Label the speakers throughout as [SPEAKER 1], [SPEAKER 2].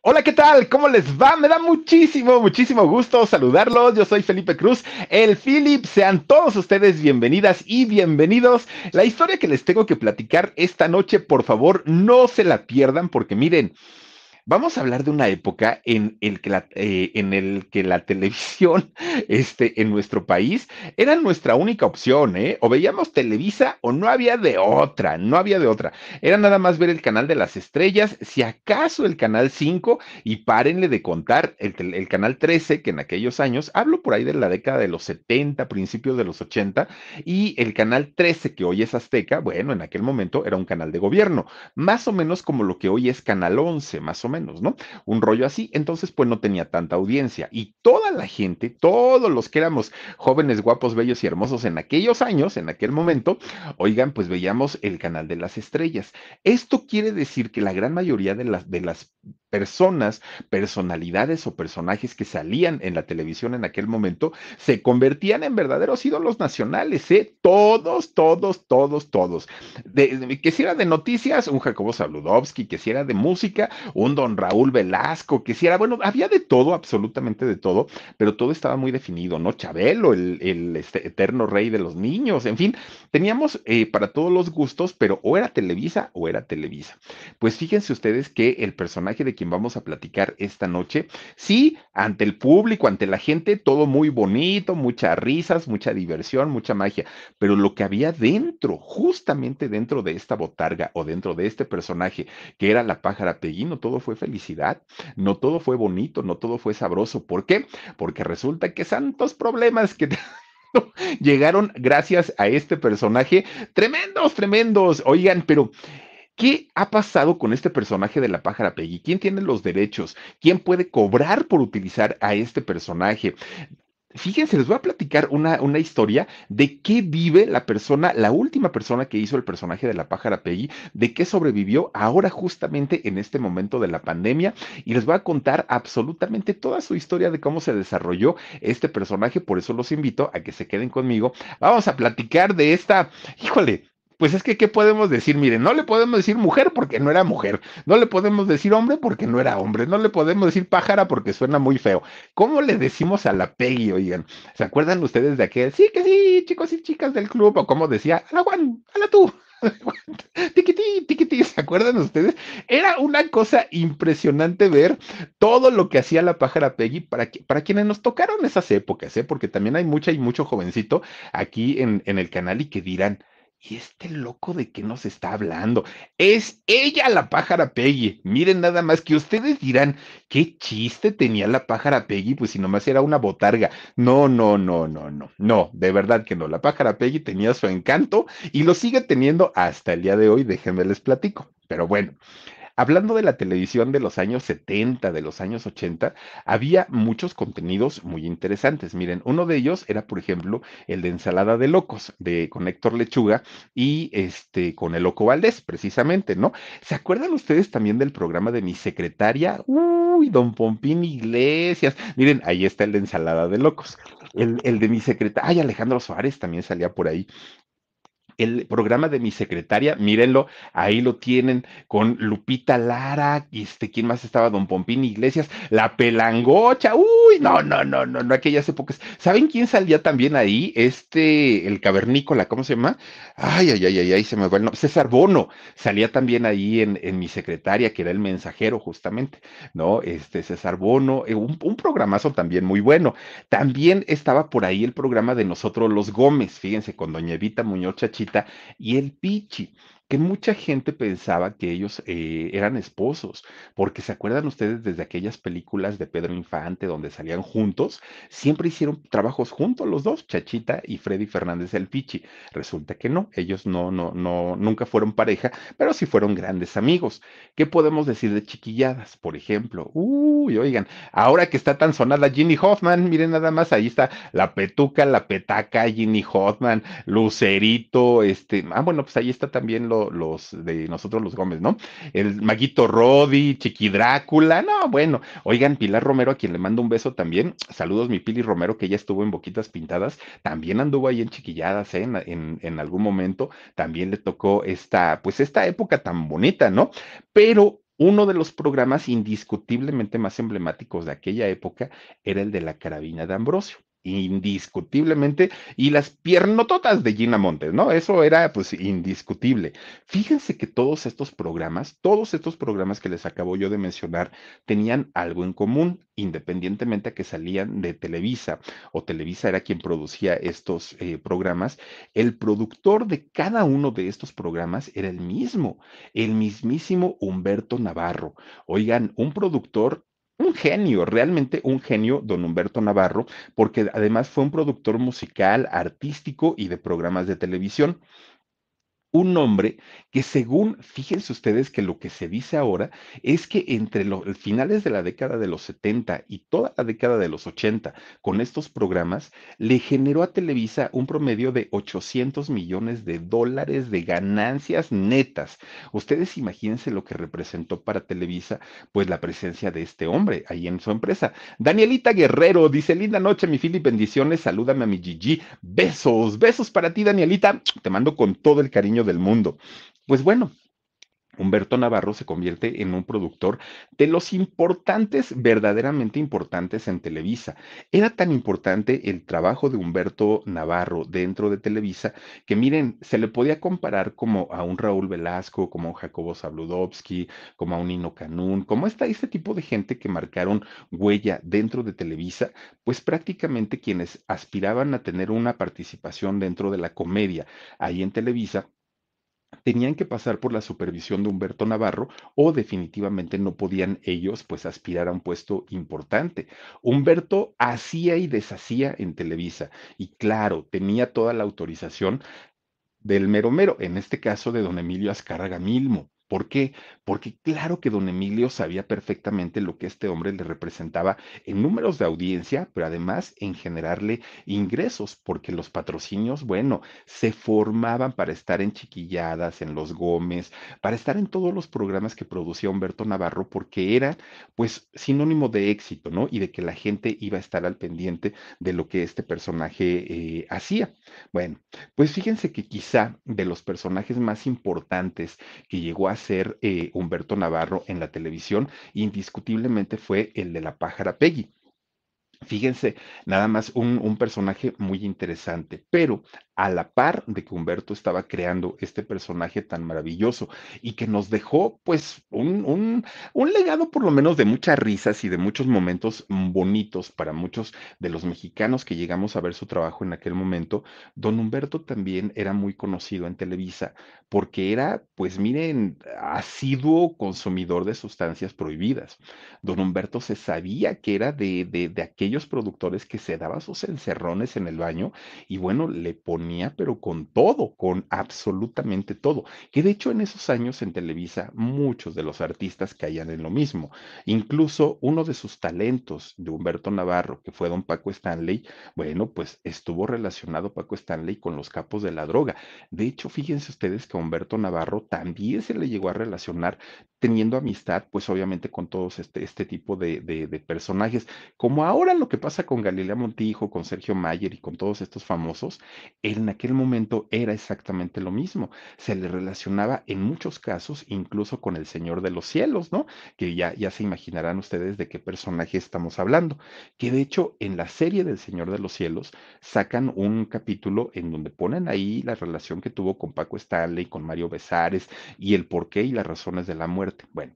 [SPEAKER 1] Hola, ¿qué tal? ¿Cómo les va? Me da muchísimo, muchísimo gusto saludarlos. Yo soy Felipe Cruz, el Philip. Sean todos ustedes bienvenidas y bienvenidos. La historia que les tengo que platicar esta noche, por favor, no se la pierdan porque miren, Vamos a hablar de una época en el que la, eh, en el que la televisión este, en nuestro país era nuestra única opción, ¿eh? O veíamos Televisa o no había de otra, no había de otra. Era nada más ver el canal de las estrellas, si acaso el canal 5, y párenle de contar el, el canal 13, que en aquellos años, hablo por ahí de la década de los 70, principios de los 80, y el canal 13, que hoy es Azteca, bueno, en aquel momento era un canal de gobierno, más o menos como lo que hoy es Canal 11, más o menos. ¿No? Un rollo así, entonces pues no tenía tanta audiencia y toda la gente, todos los que éramos jóvenes, guapos, bellos y hermosos en aquellos años, en aquel momento, oigan, pues veíamos el canal de las estrellas. Esto quiere decir que la gran mayoría de las, de las personas, personalidades o personajes que salían en la televisión en aquel momento se convertían en verdaderos ídolos nacionales, ¿eh? Todos, todos, todos, todos. De, que si era de noticias, un Jacobo Saludowski, que si era de música, un Don Raúl Velasco, que si era, bueno, había de todo, absolutamente de todo, pero todo estaba muy definido, ¿no? Chabelo, el, el este, eterno rey de los niños, en fin, teníamos eh, para todos los gustos, pero o era Televisa o era Televisa. Pues fíjense ustedes que el personaje de quien vamos a platicar esta noche. Sí, ante el público, ante la gente, todo muy bonito, muchas risas, mucha diversión, mucha magia, pero lo que había dentro, justamente dentro de esta botarga o dentro de este personaje que era la pájara Peggy, no todo fue felicidad, no todo fue bonito, no todo fue sabroso. ¿Por qué? Porque resulta que santos problemas que... llegaron gracias a este personaje. Tremendos, tremendos. Oigan, pero ¿Qué ha pasado con este personaje de la pájara Peggy? ¿Quién tiene los derechos? ¿Quién puede cobrar por utilizar a este personaje? Fíjense, les voy a platicar una, una, historia de qué vive la persona, la última persona que hizo el personaje de la pájara Peggy, de qué sobrevivió ahora justamente en este momento de la pandemia y les voy a contar absolutamente toda su historia de cómo se desarrolló este personaje, por eso los invito a que se queden conmigo. Vamos a platicar de esta, híjole, pues es que, ¿qué podemos decir? Miren, no le podemos decir mujer porque no era mujer, no le podemos decir hombre porque no era hombre, no le podemos decir pájara porque suena muy feo. ¿Cómo le decimos a la Peggy, oigan? ¿Se acuerdan ustedes de aquel? Sí, que sí, chicos y chicas del club, o como decía, a la Juan, a la tú. tiquití, tiquití, ¿se acuerdan ustedes? Era una cosa impresionante ver todo lo que hacía la pájara Peggy para, para quienes nos tocaron esas épocas, ¿eh? porque también hay mucha y mucho jovencito aquí en, en el canal y que dirán, ¿Y este loco de qué nos está hablando? Es ella la pájara Peggy. Miren nada más que ustedes dirán, ¿qué chiste tenía la pájara Peggy? Pues si nomás era una botarga. No, no, no, no, no. No, de verdad que no. La pájara Peggy tenía su encanto y lo sigue teniendo hasta el día de hoy. Déjenme les platico. Pero bueno, Hablando de la televisión de los años 70, de los años 80, había muchos contenidos muy interesantes. Miren, uno de ellos era, por ejemplo, el de ensalada de locos, de con Héctor Lechuga y este con el Loco Valdés, precisamente, ¿no? ¿Se acuerdan ustedes también del programa de mi secretaria? Uy, don Pompín Iglesias. Miren, ahí está el de ensalada de locos. El, el de mi secretaria, ay, Alejandro Suárez también salía por ahí. El programa de mi secretaria, mírenlo, ahí lo tienen con Lupita Lara, este, ¿quién más estaba? Don Pompín Iglesias, la pelangocha, uy, no, no, no, no, no, aquellas épocas. ¿Saben quién salía también ahí? Este, el cavernícola, ¿cómo se llama? Ay, ay, ay, ay, ay, se me va el nombre. César Bono, salía también ahí en, en mi secretaria, que era el mensajero, justamente, ¿no? Este, César Bono, eh, un, un programazo también muy bueno. También estaba por ahí el programa de nosotros los Gómez, fíjense, con Doña Evita Muñoz Chachita y el Pichi que mucha gente pensaba que ellos eh, eran esposos, porque se acuerdan ustedes desde aquellas películas de Pedro Infante donde salían juntos, siempre hicieron trabajos juntos los dos, Chachita y Freddy Fernández el Pichi. Resulta que no, ellos no, no, no, nunca fueron pareja, pero sí fueron grandes amigos. ¿Qué podemos decir de chiquilladas? Por ejemplo, uy, oigan, ahora que está tan sonada Ginny Hoffman, miren nada más, ahí está la petuca, la petaca, Ginny Hoffman, Lucerito, este, ah, bueno, pues ahí está también lo los de nosotros los Gómez, ¿no? El Maguito Rodi, Chiqui Drácula, no, bueno, oigan, Pilar Romero, a quien le mando un beso también, saludos mi Pili Romero, que ya estuvo en Boquitas Pintadas, también anduvo ahí en Chiquilladas, ¿eh? en, en algún momento, también le tocó esta, pues esta época tan bonita, ¿no? Pero uno de los programas indiscutiblemente más emblemáticos de aquella época era el de la carabina de Ambrosio indiscutiblemente, y las piernototas de Gina Montes, ¿no? Eso era pues indiscutible. Fíjense que todos estos programas, todos estos programas que les acabo yo de mencionar, tenían algo en común, independientemente a que salían de Televisa o Televisa era quien producía estos eh, programas, el productor de cada uno de estos programas era el mismo, el mismísimo Humberto Navarro. Oigan, un productor un genio, realmente un genio, don Humberto Navarro, porque además fue un productor musical, artístico y de programas de televisión un hombre que según, fíjense ustedes que lo que se dice ahora es que entre los finales de la década de los 70 y toda la década de los 80, con estos programas, le generó a Televisa un promedio de 800 millones de dólares de ganancias netas. Ustedes imagínense lo que representó para Televisa, pues la presencia de este hombre ahí en su empresa. Danielita Guerrero dice, linda noche, mi Philip, bendiciones, salúdame a mi Gigi, besos, besos para ti, Danielita, te mando con todo el cariño del mundo. Pues bueno, Humberto Navarro se convierte en un productor de los importantes, verdaderamente importantes en Televisa. Era tan importante el trabajo de Humberto Navarro dentro de Televisa que miren, se le podía comparar como a un Raúl Velasco, como a un Jacobo Zabludovsky, como a un Nino Canún, como está este tipo de gente que marcaron huella dentro de Televisa, pues prácticamente quienes aspiraban a tener una participación dentro de la comedia ahí en Televisa tenían que pasar por la supervisión de Humberto Navarro o definitivamente no podían ellos pues aspirar a un puesto importante. Humberto hacía y deshacía en Televisa y claro, tenía toda la autorización del mero mero, en este caso de don Emilio Azcárraga Milmo. ¿Por qué? Porque claro que don Emilio sabía perfectamente lo que este hombre le representaba en números de audiencia, pero además en generarle ingresos, porque los patrocinios, bueno, se formaban para estar en Chiquilladas, en Los Gómez, para estar en todos los programas que producía Humberto Navarro, porque era pues sinónimo de éxito, ¿no? Y de que la gente iba a estar al pendiente de lo que este personaje eh, hacía. Bueno, pues fíjense que quizá de los personajes más importantes que llegó a ser eh, Humberto Navarro en la televisión, indiscutiblemente fue el de la pájara Peggy. Fíjense, nada más un, un, personaje muy interesante, pero a la par de que Humberto estaba creando este personaje tan maravilloso y que nos dejó pues un, un, un, legado por lo menos de muchas risas y de muchos momentos bonitos para muchos de los mexicanos que llegamos a ver su trabajo en aquel momento, don Humberto también era muy conocido en Televisa porque era pues miren, asiduo consumidor de sustancias prohibidas. Don Humberto se sabía que era de, de, de aquellos productores que se daba sus encerrones en el baño y bueno, le ponía pero con todo, con absolutamente todo. Que de hecho en esos años en Televisa muchos de los artistas caían en lo mismo. Incluso uno de sus talentos de Humberto Navarro, que fue don Paco Stanley, bueno, pues estuvo relacionado Paco Stanley con los capos de la droga. De hecho, fíjense ustedes que a Humberto Navarro también se le llegó a relacionar teniendo amistad, pues obviamente con todos este, este tipo de, de, de personajes. Como ahora lo que pasa con Galilea Montijo, con Sergio Mayer y con todos estos famosos, en aquel momento era exactamente lo mismo. Se le relacionaba en muchos casos incluso con el Señor de los Cielos, ¿no? Que ya, ya se imaginarán ustedes de qué personaje estamos hablando. Que de hecho en la serie del Señor de los Cielos sacan un capítulo en donde ponen ahí la relación que tuvo con Paco Stanley, con Mario Besares y el porqué y las razones de la muerte. Bueno,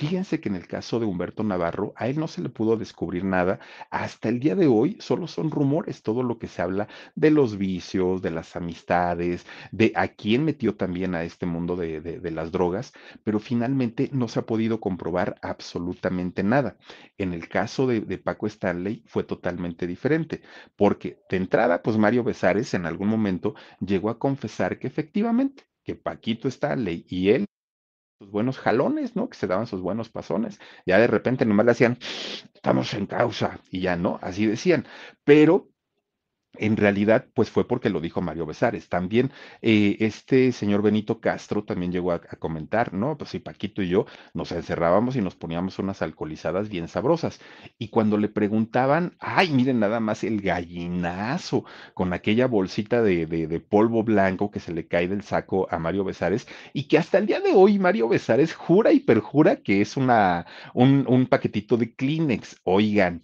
[SPEAKER 1] fíjense que en el caso de Humberto Navarro, a él no se le pudo descubrir nada. Hasta el día de hoy solo son rumores todo lo que se habla de los vicios, de las amistades, de a quién metió también a este mundo de, de, las drogas, pero finalmente no se ha podido comprobar absolutamente nada. En el caso de, de Paco Stanley fue totalmente diferente, porque de entrada, pues Mario Besares en algún momento llegó a confesar que efectivamente, que Paquito Stanley y él sus buenos jalones, ¿no? Que se daban sus buenos pasones. Ya de repente nomás le hacían, estamos en causa, y ya no, así decían. Pero en realidad, pues fue porque lo dijo Mario Besares. También eh, este señor Benito Castro también llegó a, comentar, ¿no? Pues sí, Paquito y yo nos encerrábamos y nos poníamos unas alcoholizadas bien sabrosas. Y cuando le preguntaban, ay, miren nada más el gallinazo con aquella bolsita de, de, de polvo blanco que se le cae del saco a Mario Besares y que hasta el día de hoy Mario Besares jura y perjura que es una, un, un paquetito de Kleenex. Oigan.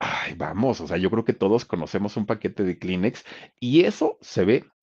[SPEAKER 1] Ay, vamos, o sea, yo creo que todos conocemos un paquete de Kleenex y eso se ve.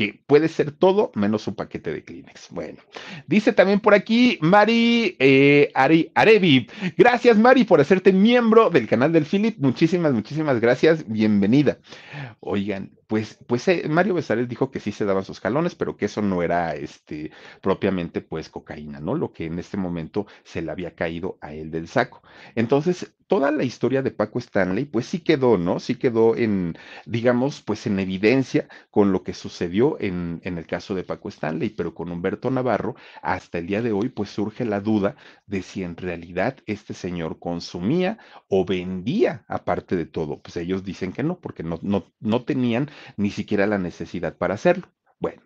[SPEAKER 1] que puede ser todo menos un paquete de Kleenex. Bueno, dice también por aquí Mari eh, Ari, Arevi. Gracias, Mari, por hacerte miembro del canal del Philip. Muchísimas, muchísimas gracias. Bienvenida. Oigan, pues, pues eh, Mario Besares dijo que sí se daban sus jalones, pero que eso no era este, propiamente pues cocaína, ¿no? Lo que en este momento se le había caído a él del saco. Entonces, toda la historia de Paco Stanley, pues sí quedó, ¿no? Sí quedó en, digamos, pues en evidencia con lo que sucedió en, en el caso de Paco Stanley, pero con Humberto Navarro, hasta el día de hoy, pues surge la duda de si en realidad este señor consumía o vendía, aparte de todo. Pues ellos dicen que no, porque no, no, no tenían ni siquiera la necesidad para hacerlo. Bueno,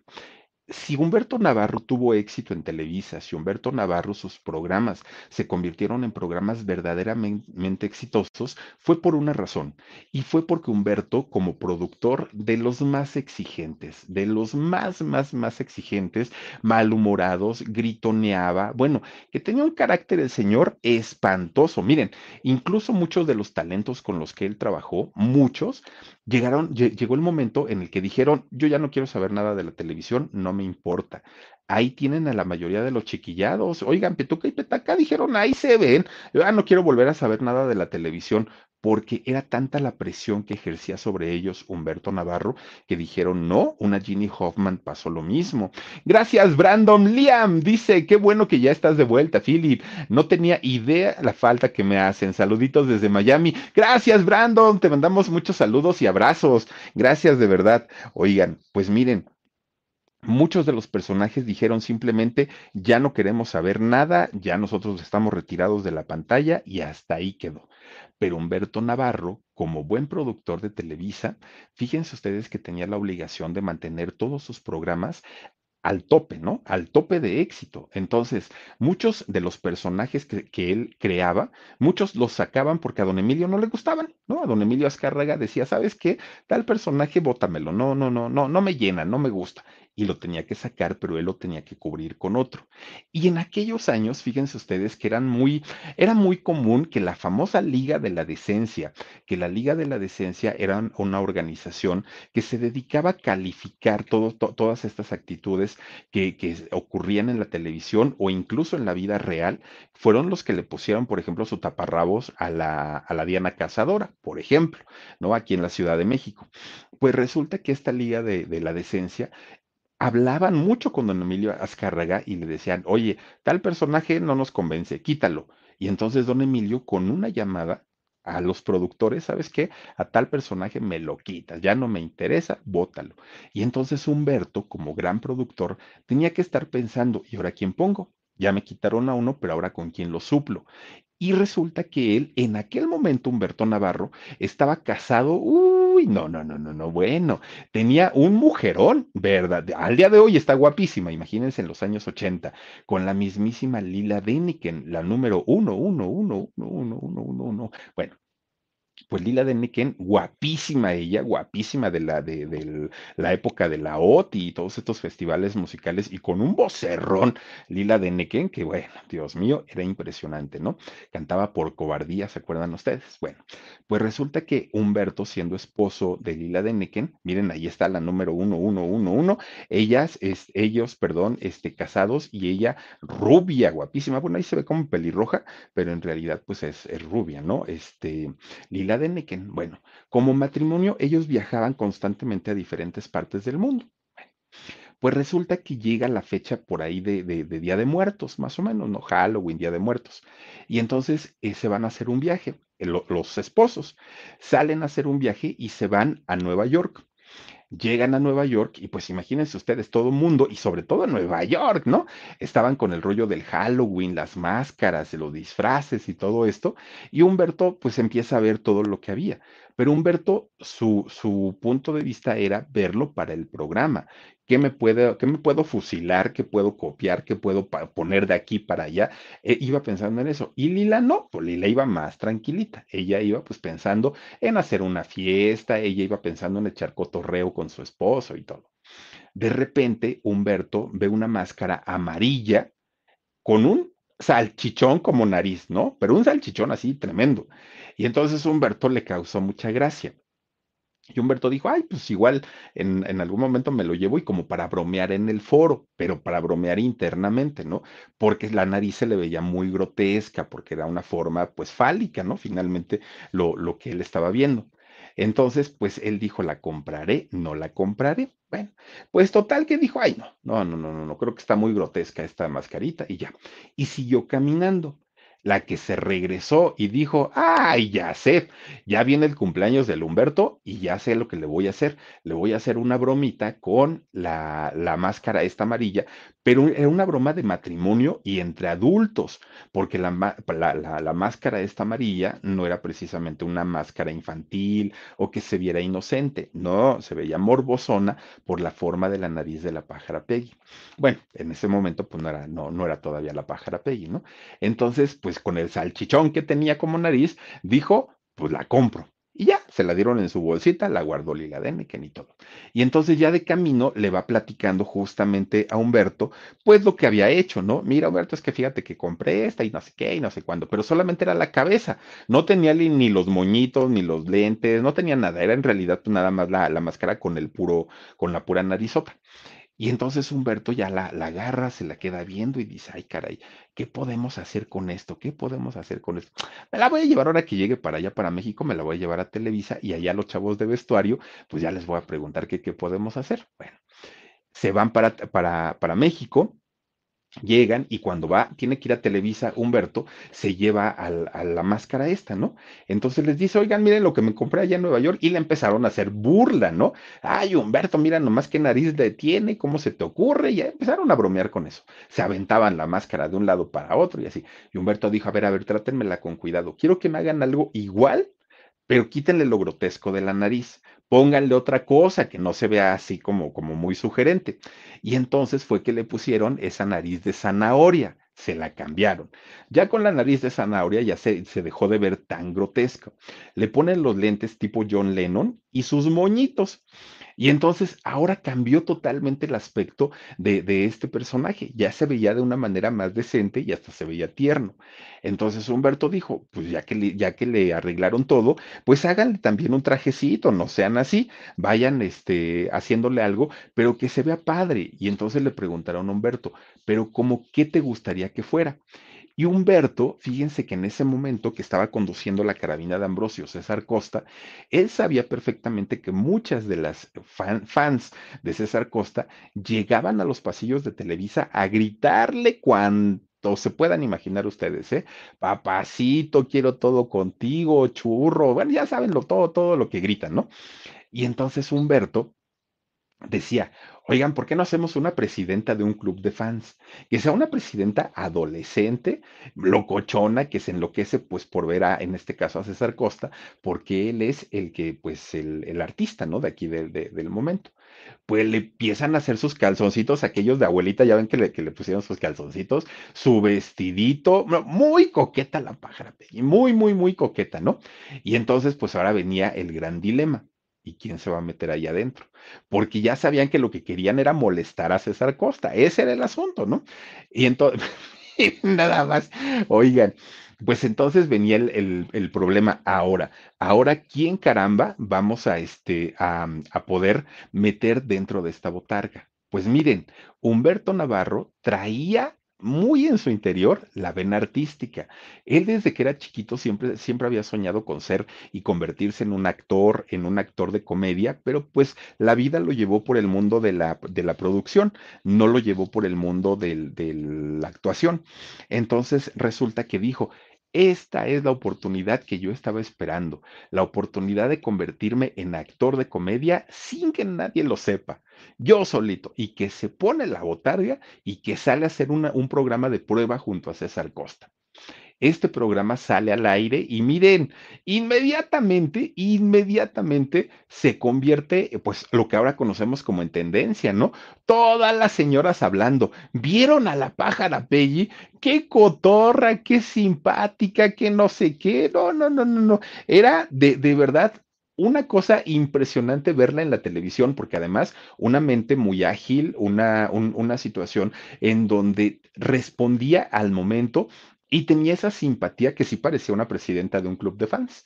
[SPEAKER 1] si Humberto Navarro tuvo éxito en Televisa, si Humberto Navarro sus programas se convirtieron en programas verdaderamente exitosos, fue por una razón, y fue porque Humberto, como productor de los más exigentes, de los más, más, más exigentes, malhumorados, gritoneaba, bueno, que tenía un carácter el señor espantoso. Miren, incluso muchos de los talentos con los que él trabajó, muchos, llegaron, llegó el momento en el que dijeron, yo ya no quiero saber nada de la televisión, no me importa. Ahí tienen a la mayoría de los chiquillados. Oigan, Petuca y Petaca dijeron, ahí se ven. Ya no quiero volver a saber nada de la televisión porque era tanta la presión que ejercía sobre ellos Humberto Navarro que dijeron, no, una Ginny Hoffman pasó lo mismo. Gracias, Brandon Liam. Dice, qué bueno que ya estás de vuelta, Philip. No tenía idea la falta que me hacen. Saluditos desde Miami. Gracias, Brandon. Te mandamos muchos saludos y abrazos. Gracias de verdad. Oigan, pues miren, Muchos de los personajes dijeron simplemente, ya no queremos saber nada, ya nosotros estamos retirados de la pantalla y hasta ahí quedó. Pero Humberto Navarro, como buen productor de Televisa, fíjense ustedes que tenía la obligación de mantener todos sus programas al tope, ¿no? Al tope de éxito. Entonces, muchos de los personajes que, que, él creaba, muchos los sacaban porque a don Emilio no le gustaban, ¿no? A don Emilio Azcárraga decía, ¿sabes qué? Tal personaje, bótamelo, no, no, no, no, no me llena, no me gusta y lo tenía que sacar, pero él lo tenía que cubrir con otro. Y en aquellos años, fíjense ustedes que eran muy, era muy común que la famosa Liga de la Decencia, que la Liga de la Decencia era una organización que se dedicaba a calificar todas estas actitudes que, que, ocurrían en la televisión o incluso en la vida real, fueron los que le pusieron, por ejemplo, su taparrabos a la, a la Diana Cazadora, por ejemplo, ¿no? Aquí en la Ciudad de México. Pues resulta que esta Liga de, de la Decencia hablaban mucho con don Emilio Azcárraga y le decían, oye, tal personaje no nos convence, quítalo. Y entonces don Emilio, con una llamada a los productores, ¿sabes qué? A tal personaje me lo quitas, ya no me interesa, bótalo. Y entonces Humberto, como gran productor, tenía que estar pensando, ¿y ahora quién pongo? Ya me quitaron a uno, pero ahora con quién lo suplo. Y resulta que él, en aquel momento, Humberto Navarro, estaba casado, uy, no, no, no, no, no, bueno, tenía un mujerón, ¿verdad? Al día de hoy está guapísima, imagínense en los años 80, con la mismísima Lila Deniken, la número uno, uno, uno, uno, uno, uno, uno, uno. Bueno, pues Lila Deneken, guapísima ella, guapísima de la, de, la época de la OTI y todos estos festivales musicales, y con un vocerrón, Lila Deneken, que bueno, Dios mío, era impresionante, ¿no? Cantaba por cobardía, ¿se acuerdan ustedes? Bueno, pues resulta que Humberto, siendo esposo de Lila Deneken, miren, ahí está la número uno, uno, uno, uno, ellas, es, ellos, perdón, este, casados, y ella rubia, guapísima, bueno, ahí se ve como pelirroja, pero en realidad, pues es, es rubia, ¿no? Este, la de Necken. Bueno, como matrimonio, ellos viajaban constantemente a diferentes partes del mundo. pues resulta que llega la fecha por ahí de, Día de Muertos, más o menos, ¿no? Halloween, Día de Muertos. Y entonces eh, se van a hacer un viaje, los esposos salen a hacer un viaje y se van a Nueva York llegan a Nueva York y pues imagínense ustedes, todo el mundo y sobre todo Nueva York, ¿no? Estaban con el rollo del Halloween, las máscaras, los disfraces y todo esto, y Humberto pues empieza a ver todo lo que había. Pero Humberto, su, su punto de vista era verlo para el programa. ¿Qué me, puede, qué me puedo fusilar? ¿Qué puedo copiar? ¿Qué puedo poner de aquí para allá? Eh, iba pensando en eso. Y Lila no, pues Lila iba más tranquilita. Ella iba pues pensando en hacer una fiesta, ella iba pensando en echar cotorreo con su esposo y todo. De repente, Humberto ve una máscara amarilla con un salchichón como nariz, ¿no? Pero un salchichón así tremendo. Y entonces Humberto le causó mucha gracia. Y Humberto dijo, ay, pues igual en, en, algún momento me lo llevo y como para bromear en el foro, pero para bromear internamente, ¿no? Porque la nariz se le veía muy grotesca, porque era una forma pues fálica, ¿no? Finalmente lo, lo que él estaba viendo. Entonces, pues él dijo, la compraré, no la compraré. Bueno, pues total que dijo, ay, no, no, no, no, no, no, creo que está muy grotesca esta mascarita y ya. Y siguió caminando la que se regresó y dijo, ay, ya sé, ya viene el cumpleaños del Humberto y ya sé lo que le voy a hacer. Le voy a hacer una bromita con la, la máscara esta amarilla, pero era una broma de matrimonio y entre adultos, porque la, la, la, máscara esta amarilla no era precisamente una máscara infantil o que se viera inocente, no, se veía morbosona por la forma de la nariz de la pájara Peggy. Bueno, en ese momento pues no era, no, no era todavía la pájara Peggy, ¿no? Entonces, pues con el salchichón que tenía como nariz, dijo, pues la compro. Y ya, se la dieron en su bolsita, la guardó Lila Deneken y todo. Y entonces ya de camino le va platicando justamente a Humberto, pues lo que había hecho, ¿no? Mira, Humberto, es que fíjate que compré esta y no sé qué y no sé cuándo, pero solamente era la cabeza, no tenía ni los moñitos, ni los lentes, no tenía nada, era en realidad nada más la, la máscara con el puro, con la pura narizota. Y entonces Humberto ya la, la, agarra, se la queda viendo y dice, ay caray, ¿qué podemos hacer con esto? ¿Qué podemos hacer con esto? Me la voy a llevar ahora que llegue para allá, para México, me la voy a llevar a Televisa y allá los chavos de vestuario, pues ya les voy a preguntar qué, qué podemos hacer. Bueno, se van para, para, para México Llegan y cuando va, tiene que ir a Televisa, Humberto se lleva a la máscara esta, ¿no? Entonces les dice, oigan, miren lo que me compré allá en Nueva York y le empezaron a hacer burla, ¿no? Ay, Humberto, mira nomás qué nariz le tiene, cómo se te ocurre, y empezaron a bromear con eso. Se aventaban la máscara de un lado para otro y así. Y Humberto dijo, a ver, a ver, trátenmela con cuidado. Quiero que me hagan algo igual, pero quítenle lo grotesco de la nariz pónganle otra cosa que no se vea así como, como muy sugerente. Y entonces fue que le pusieron esa nariz de zanahoria, se la cambiaron. Ya con la nariz de zanahoria ya se, se dejó de ver tan grotesco. Le ponen los lentes tipo John Lennon y sus moñitos. Y entonces ahora cambió totalmente el aspecto de, de, este personaje. Ya se veía de una manera más decente y hasta se veía tierno. Entonces Humberto dijo, pues ya que le, ya que le arreglaron todo, pues háganle también un trajecito, no sean así, vayan este, haciéndole algo, pero que se vea padre. Y entonces le preguntaron a Humberto, pero ¿cómo qué te gustaría que fuera? Y Humberto, fíjense que en ese momento que estaba conduciendo la carabina de Ambrosio César Costa, él sabía perfectamente que muchas de las fans de César Costa llegaban a los pasillos de Televisa a gritarle cuanto se puedan imaginar ustedes, ¿eh? Papacito, quiero todo contigo, churro, bueno, ya saben lo, todo, todo lo que gritan, ¿no? Y entonces Humberto decía, oigan, ¿por qué no hacemos una presidenta de un club de fans? Que sea una presidenta adolescente, locochona, que se enloquece pues por ver a, en este caso a César Costa, porque él es el que, pues el, artista, ¿no? De aquí del momento. Pues le empiezan a hacer sus calzoncitos, aquellos de abuelita, ya ven que le, que le pusieron sus calzoncitos, su vestidito, muy coqueta la pájara, muy, muy, muy coqueta, ¿no? Y entonces, pues ahora venía el gran dilema ¿Y quién se va a meter ahí adentro? Porque ya sabían que lo que querían era molestar a César Costa. Ese era el asunto, ¿no? Y entonces, nada más, oigan, pues entonces venía el, problema ahora. Ahora, ¿quién caramba vamos a, este, a, a poder meter dentro de esta botarga? Pues miren, Humberto Navarro traía muy en su interior la vena artística. Él desde que era chiquito siempre, siempre había soñado con ser y convertirse en un actor, en un actor de comedia, pero pues la vida lo llevó por el mundo de la, de la producción, no lo llevó por el mundo de la actuación. Entonces resulta que dijo, esta es la oportunidad que yo estaba esperando, la oportunidad de convertirme en actor de comedia sin que nadie lo sepa, yo solito, y que se pone la botarga y que sale a hacer un programa de prueba junto a César Costa este programa sale al aire y miren, inmediatamente, inmediatamente se convierte, pues lo que ahora conocemos como en tendencia, ¿no? Todas las señoras hablando, vieron a la pájara Peggy, qué cotorra, qué simpática, qué no sé qué, no, no, no, no, no, era de, de verdad una cosa impresionante verla en la televisión, porque además una mente muy ágil, una, una situación en donde respondía al momento y tenía esa simpatía que sí parecía una presidenta de un club de fans.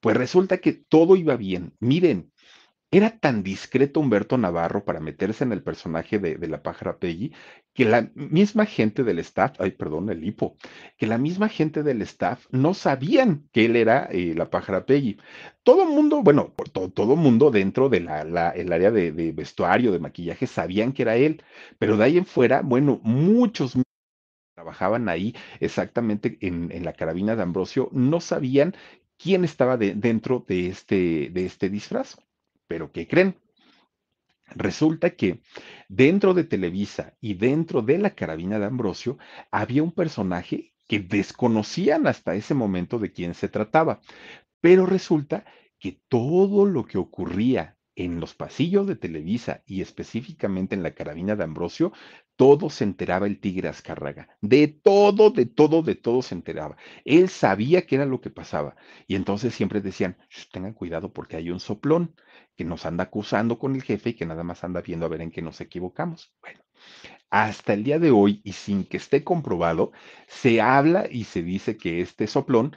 [SPEAKER 1] Pues resulta que todo iba bien. Miren, era tan discreto Humberto Navarro para meterse en el personaje de, la pájara Peggy que la misma gente del staff, ay, perdón, el hipo, que la misma gente del staff no sabían que él era eh, la pájara Peggy. Todo mundo, bueno, todo, todo mundo dentro del la, el área de, vestuario, de maquillaje, sabían que era él, pero de ahí en fuera, bueno, muchos trabajaban ahí exactamente en, en, la carabina de Ambrosio, no sabían quién estaba dentro de este, de este disfraz. Pero ¿qué creen? Resulta que dentro de Televisa y dentro de la carabina de Ambrosio había un personaje que desconocían hasta ese momento de quién se trataba. Pero resulta que todo lo que ocurría en los pasillos de Televisa y específicamente en la carabina de Ambrosio, todo se enteraba el tigre Azcárraga. De todo, de todo, de todo se enteraba. Él sabía qué era lo que pasaba. Y entonces siempre decían, tengan cuidado porque hay un soplón que nos anda acusando con el jefe y que nada más anda viendo a ver en qué nos equivocamos. Bueno, hasta el día de hoy, y sin que esté comprobado, se habla y se dice que este soplón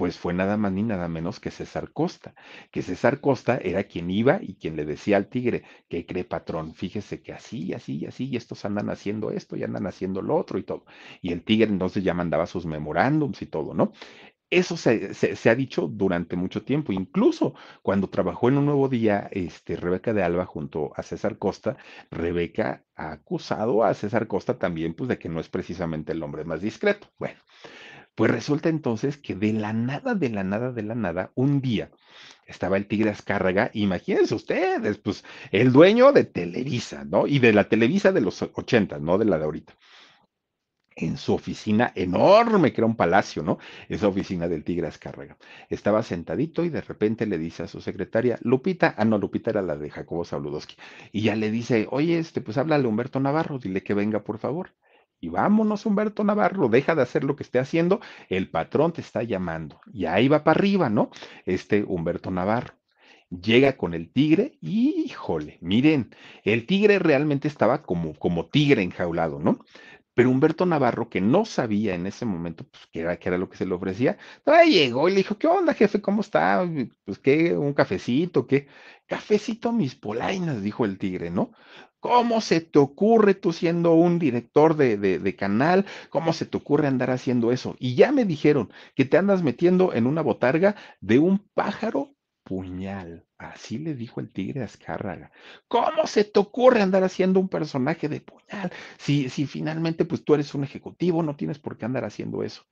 [SPEAKER 1] pues fue nada más ni nada menos que César Costa, que César Costa era quien iba y quien le decía al tigre, que cree patrón, fíjese que así, así, así, y estos andan haciendo esto y andan haciendo lo otro y todo. Y el tigre entonces ya mandaba sus memorándums y todo, ¿no? Eso se, ha dicho durante mucho tiempo, incluso cuando trabajó en un nuevo día, este, Rebeca de Alba junto a César Costa, Rebeca ha acusado a César Costa también, pues, de que no es precisamente el hombre más discreto. Bueno, pues resulta entonces que de la nada, de la nada, de la nada, un día estaba el Tigre Azcárraga, imagínense ustedes, pues el dueño de Televisa, ¿no? Y de la Televisa de los 80, no de la de ahorita. En su oficina enorme, que era un palacio, ¿no? Esa oficina del Tigre Azcárraga. Estaba sentadito y de repente le dice a su secretaria, Lupita, ah, no, Lupita era la de Jacobo Sabludowski, y ya le dice, oye, este, pues háblale Humberto Navarro, dile que venga, por favor Y vámonos, Humberto Navarro, deja de hacer lo que esté haciendo, el patrón te está llamando. Y ahí va para arriba, ¿no? Este Humberto Navarro. Llega con el tigre híjole, miren, el tigre realmente estaba como, como tigre enjaulado, ¿no? Pero Humberto Navarro, que no sabía en ese momento pues, qué, era, era lo que se le ofrecía, ahí llegó y le dijo, ¿qué onda, jefe? ¿Cómo está? Pues, ¿qué? ¿Un cafecito? ¿Qué? Cafecito mis polainas, dijo el tigre, ¿no? ¿Cómo se te ocurre tú siendo un director de, de, canal? ¿Cómo se te ocurre andar haciendo eso? Y ya me dijeron que te andas metiendo en una botarga de un pájaro puñal. Así le dijo el tigre a Azcárraga. ¿Cómo se te ocurre andar haciendo un personaje de puñal? Si, si finalmente pues tú eres un ejecutivo, no tienes por qué andar haciendo eso.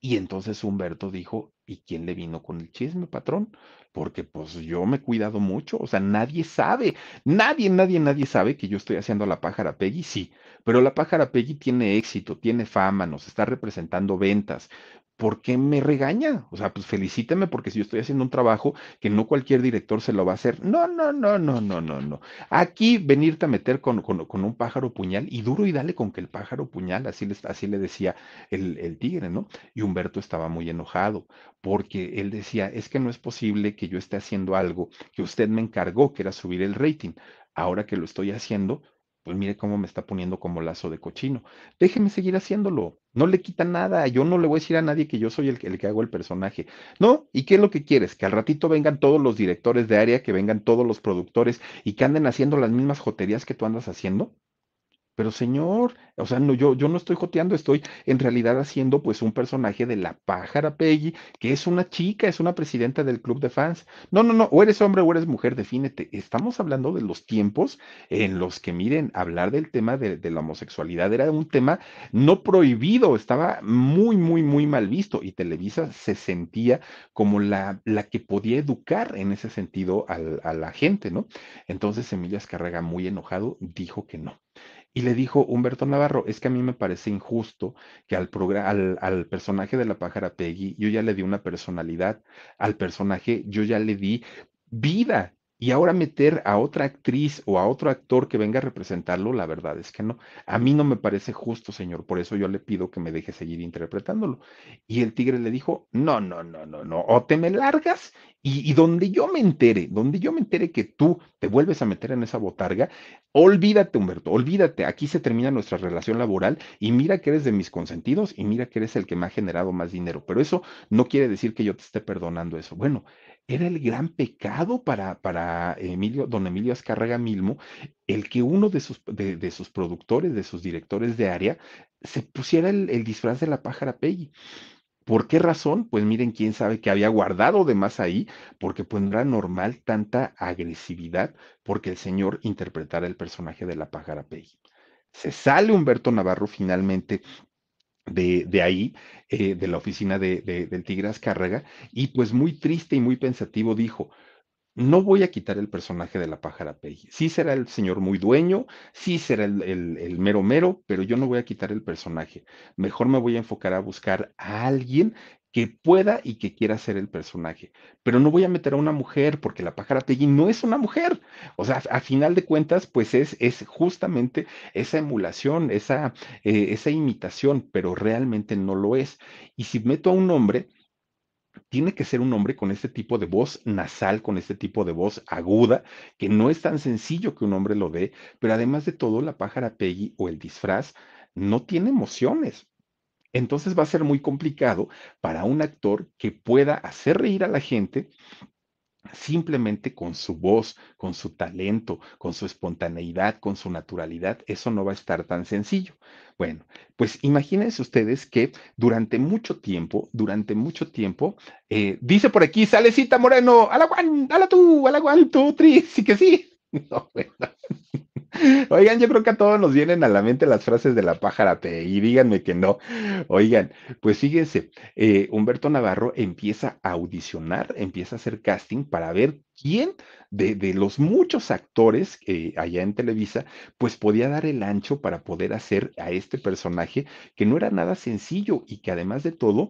[SPEAKER 1] Y entonces Humberto dijo, ¿y quién le vino con el chisme, patrón? Porque pues yo me he cuidado mucho, o sea, nadie sabe, nadie, nadie, nadie sabe que yo estoy haciendo la pájara Peggy, sí, pero la pájara Peggy tiene éxito, tiene fama, nos está representando ventas, ¿por qué me regaña? O sea, pues felicíteme porque si yo estoy haciendo un trabajo que no cualquier director se lo va a hacer. No, no, no, no, no, no, no. Aquí venirte a meter con, con, un pájaro puñal y duro y dale con que el pájaro puñal, así le, así le decía el tigre, ¿no? Y Humberto estaba muy enojado porque él decía, es que no es posible que yo esté haciendo algo que usted me encargó, que era subir el rating. Ahora que lo estoy haciendo, pues mire cómo me está poniendo como lazo de cochino. Déjeme seguir haciéndolo. No le quita nada. Yo no le voy a decir a nadie que yo soy el, el, que hago el personaje. No, ¿y qué es lo que quieres? Que al ratito vengan todos los directores de área, que vengan todos los productores y que anden haciendo las mismas joterías que tú andas haciendo. Pero señor, o sea, no, yo, yo no estoy joteando, estoy en realidad haciendo pues un personaje de la pájara Peggy, que es una chica, es una presidenta del club de fans. No, no, no, o eres hombre o eres mujer, defínete. Estamos hablando de los tiempos en los que, miren, hablar del tema de, la homosexualidad era un tema no prohibido, estaba muy, muy, muy mal visto y Televisa se sentía como la, la que podía educar en ese sentido a la gente, ¿no? Entonces Emilia Escarraga, muy enojado, dijo que no y le dijo Humberto Navarro, es que a mí me parece injusto que al, al, al, personaje de la pájara Peggy yo ya le di una personalidad, al personaje yo ya le di vida. Y ahora meter a otra actriz o a otro actor que venga a representarlo, la verdad es que no. A mí no me parece justo, señor. Por eso yo le pido que me deje seguir interpretándolo. Y el tigre le dijo, no, no, no, no, no. O te me largas y, donde yo me entere, donde yo me entere que tú te vuelves a meter en esa botarga, olvídate, Humberto, olvídate. Aquí se termina nuestra relación laboral y mira que eres de mis consentidos y mira que eres el que me ha generado más dinero. Pero eso no quiere decir que yo te esté perdonando eso. Bueno, era el gran pecado para, para Emilio, don Emilio Azcárraga Milmo, el que uno de sus, de, sus productores, de sus directores de área, se pusiera el, el disfraz de la pájara Peggy. ¿Por qué razón? Pues miren, quién sabe que había guardado de más ahí, porque pues no era normal tanta agresividad porque el señor interpretara el personaje de la pájara Peggy. Se sale Humberto Navarro finalmente de, de, ahí, eh, de la oficina de, de, del Tigre Azcárraga, y pues muy triste y muy pensativo dijo, no voy a quitar el personaje de la pájara Peggy. Sí será el señor muy dueño, sí será el, mero mero, pero yo no voy a quitar el personaje. Mejor me voy a enfocar a buscar a alguien que pueda y que quiera ser el personaje. Pero no voy a meter a una mujer porque la pájara Peggy no es una mujer. O sea, a final de cuentas, pues es, es justamente esa emulación, esa, eh, esa imitación, pero realmente no lo es. Y si meto a un hombre, tiene que ser un hombre con este tipo de voz nasal, con este tipo de voz aguda, que no es tan sencillo que un hombre lo dé, pero además de todo, la pájara Peggy o el disfraz no tiene emociones. Entonces va a ser muy complicado para un actor que pueda hacer reír a la gente simplemente con su voz, con su talento, con su espontaneidad, con su naturalidad, eso no va a estar tan sencillo. Bueno, pues imagínense ustedes que durante mucho tiempo, durante mucho tiempo, eh, dice por aquí, Salecita Moreno, a la guan, a la tú, a la guan, tú, tri, sí que sí. No. Oigan, yo creo que a todos nos vienen a la mente las frases de la pájara y díganme que no. Oigan, pues fíjense, eh, Humberto Navarro empieza a audicionar, empieza a hacer casting para ver quién de, los muchos actores allá en Televisa, pues podía dar el ancho para poder hacer a este personaje que no era nada sencillo y que además de todo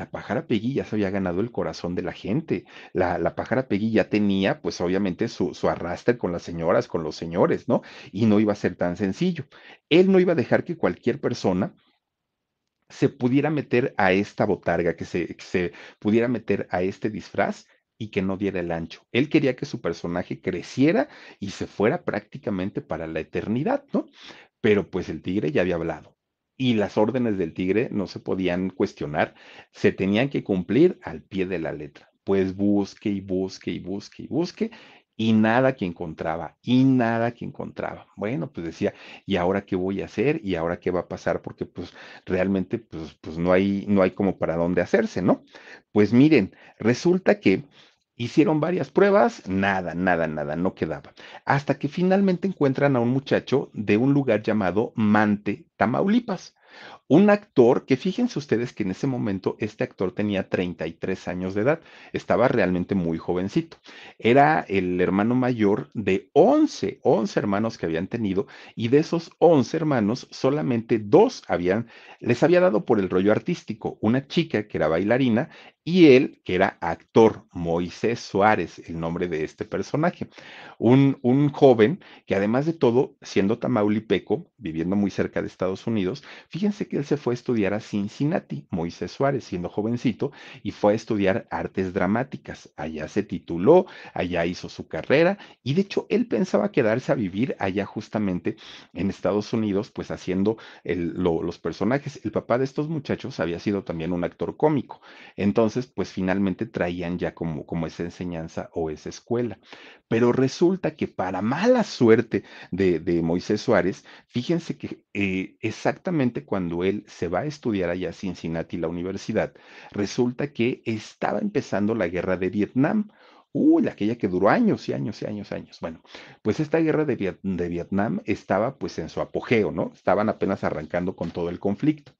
[SPEAKER 1] la pájara Peggy ya se había ganado el corazón de la gente. La, pájara Peggy ya tenía, pues obviamente, su, su arrastre con las señoras, con los señores, ¿no? Y no iba a ser tan sencillo. Él no iba a dejar que cualquier persona se pudiera meter a esta botarga, que se, que se pudiera meter a este disfraz y que no diera el ancho. Él quería que su personaje creciera y se fuera prácticamente para la eternidad, ¿no? Pero pues el tigre ya había hablado y las órdenes del tigre no se podían cuestionar, se tenían que cumplir al pie de la letra. Pues busque y busque y busque y busque y nada que encontraba, y nada que encontraba. Bueno, pues decía, ¿y ahora qué voy a hacer? ¿Y ahora qué va a pasar? Porque pues realmente pues, pues no hay, no hay como para dónde hacerse, ¿no? Pues miren, resulta que Hicieron varias pruebas, nada, nada, nada, no quedaba. Hasta que finalmente encuentran a un muchacho de un lugar llamado Mante, Tamaulipas. Un actor que fíjense ustedes que en ese momento este actor tenía 33 años de edad, estaba realmente muy jovencito. Era el hermano mayor de 11, 11 hermanos que habían tenido y de esos 11 hermanos solamente dos habían, les había dado por el rollo artístico, una chica que era bailarina y él, que era actor, Moisés Suárez, el nombre de este personaje. Un, un, joven que además de todo, siendo tamaulipeco, viviendo muy cerca de Estados Unidos, fíjense que se fue a estudiar a Cincinnati, Moisés Suárez, siendo jovencito, y fue a estudiar artes dramáticas. Allá se tituló, allá hizo su carrera, y de hecho él pensaba quedarse a vivir allá justamente en Estados Unidos, pues haciendo los personajes. El papá de estos muchachos había sido también un actor cómico. Entonces, entonces, pues finalmente traían ya como, como esa enseñanza o esa escuela. Pero resulta que para mala suerte de, de Moisés Suárez, fíjense que eh, exactamente cuando él se va a estudiar allá a Cincinnati, la universidad, resulta que estaba empezando la guerra de Vietnam. Uy, aquella que duró años y años y años, años. Bueno, pues esta guerra de, Viet de Vietnam estaba pues en su apogeo, ¿no? Estaban apenas arrancando con todo el conflicto.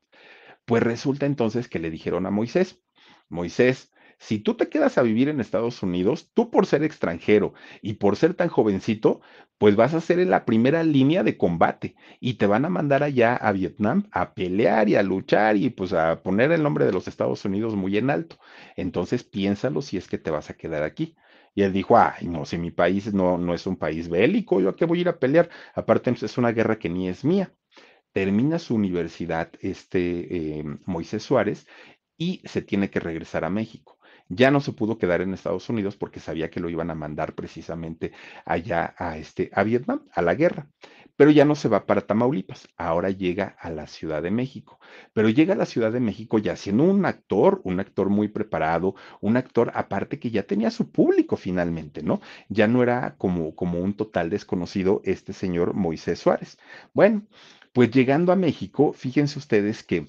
[SPEAKER 1] Pues resulta entonces que le dijeron a Moisés, Moisés, si tú te quedas a vivir en Estados Unidos, tú por ser extranjero y por ser tan jovencito, pues vas a ser en la primera línea de combate y te van a mandar allá a Vietnam a pelear y a luchar y pues a poner el nombre de los Estados Unidos muy en alto. Entonces piénsalo si es que te vas a quedar aquí. Y él dijo, ay, no, si mi país no, no es un país bélico, ¿yo a qué voy a ir a pelear? Aparte, es una guerra que ni es mía termina su universidad este eh, Moisés Suárez y se tiene que regresar a México. Ya no se pudo quedar en Estados Unidos porque sabía que lo iban a mandar precisamente allá a, este, a Vietnam, a la guerra. Pero ya no se va para Tamaulipas, ahora llega a la Ciudad de México. Pero llega a la Ciudad de México ya siendo un actor, un actor muy preparado, un actor aparte que ya tenía su público finalmente, ¿no? Ya no era como, como un total desconocido este señor Moisés Suárez. Bueno, pues llegando a México, fíjense ustedes que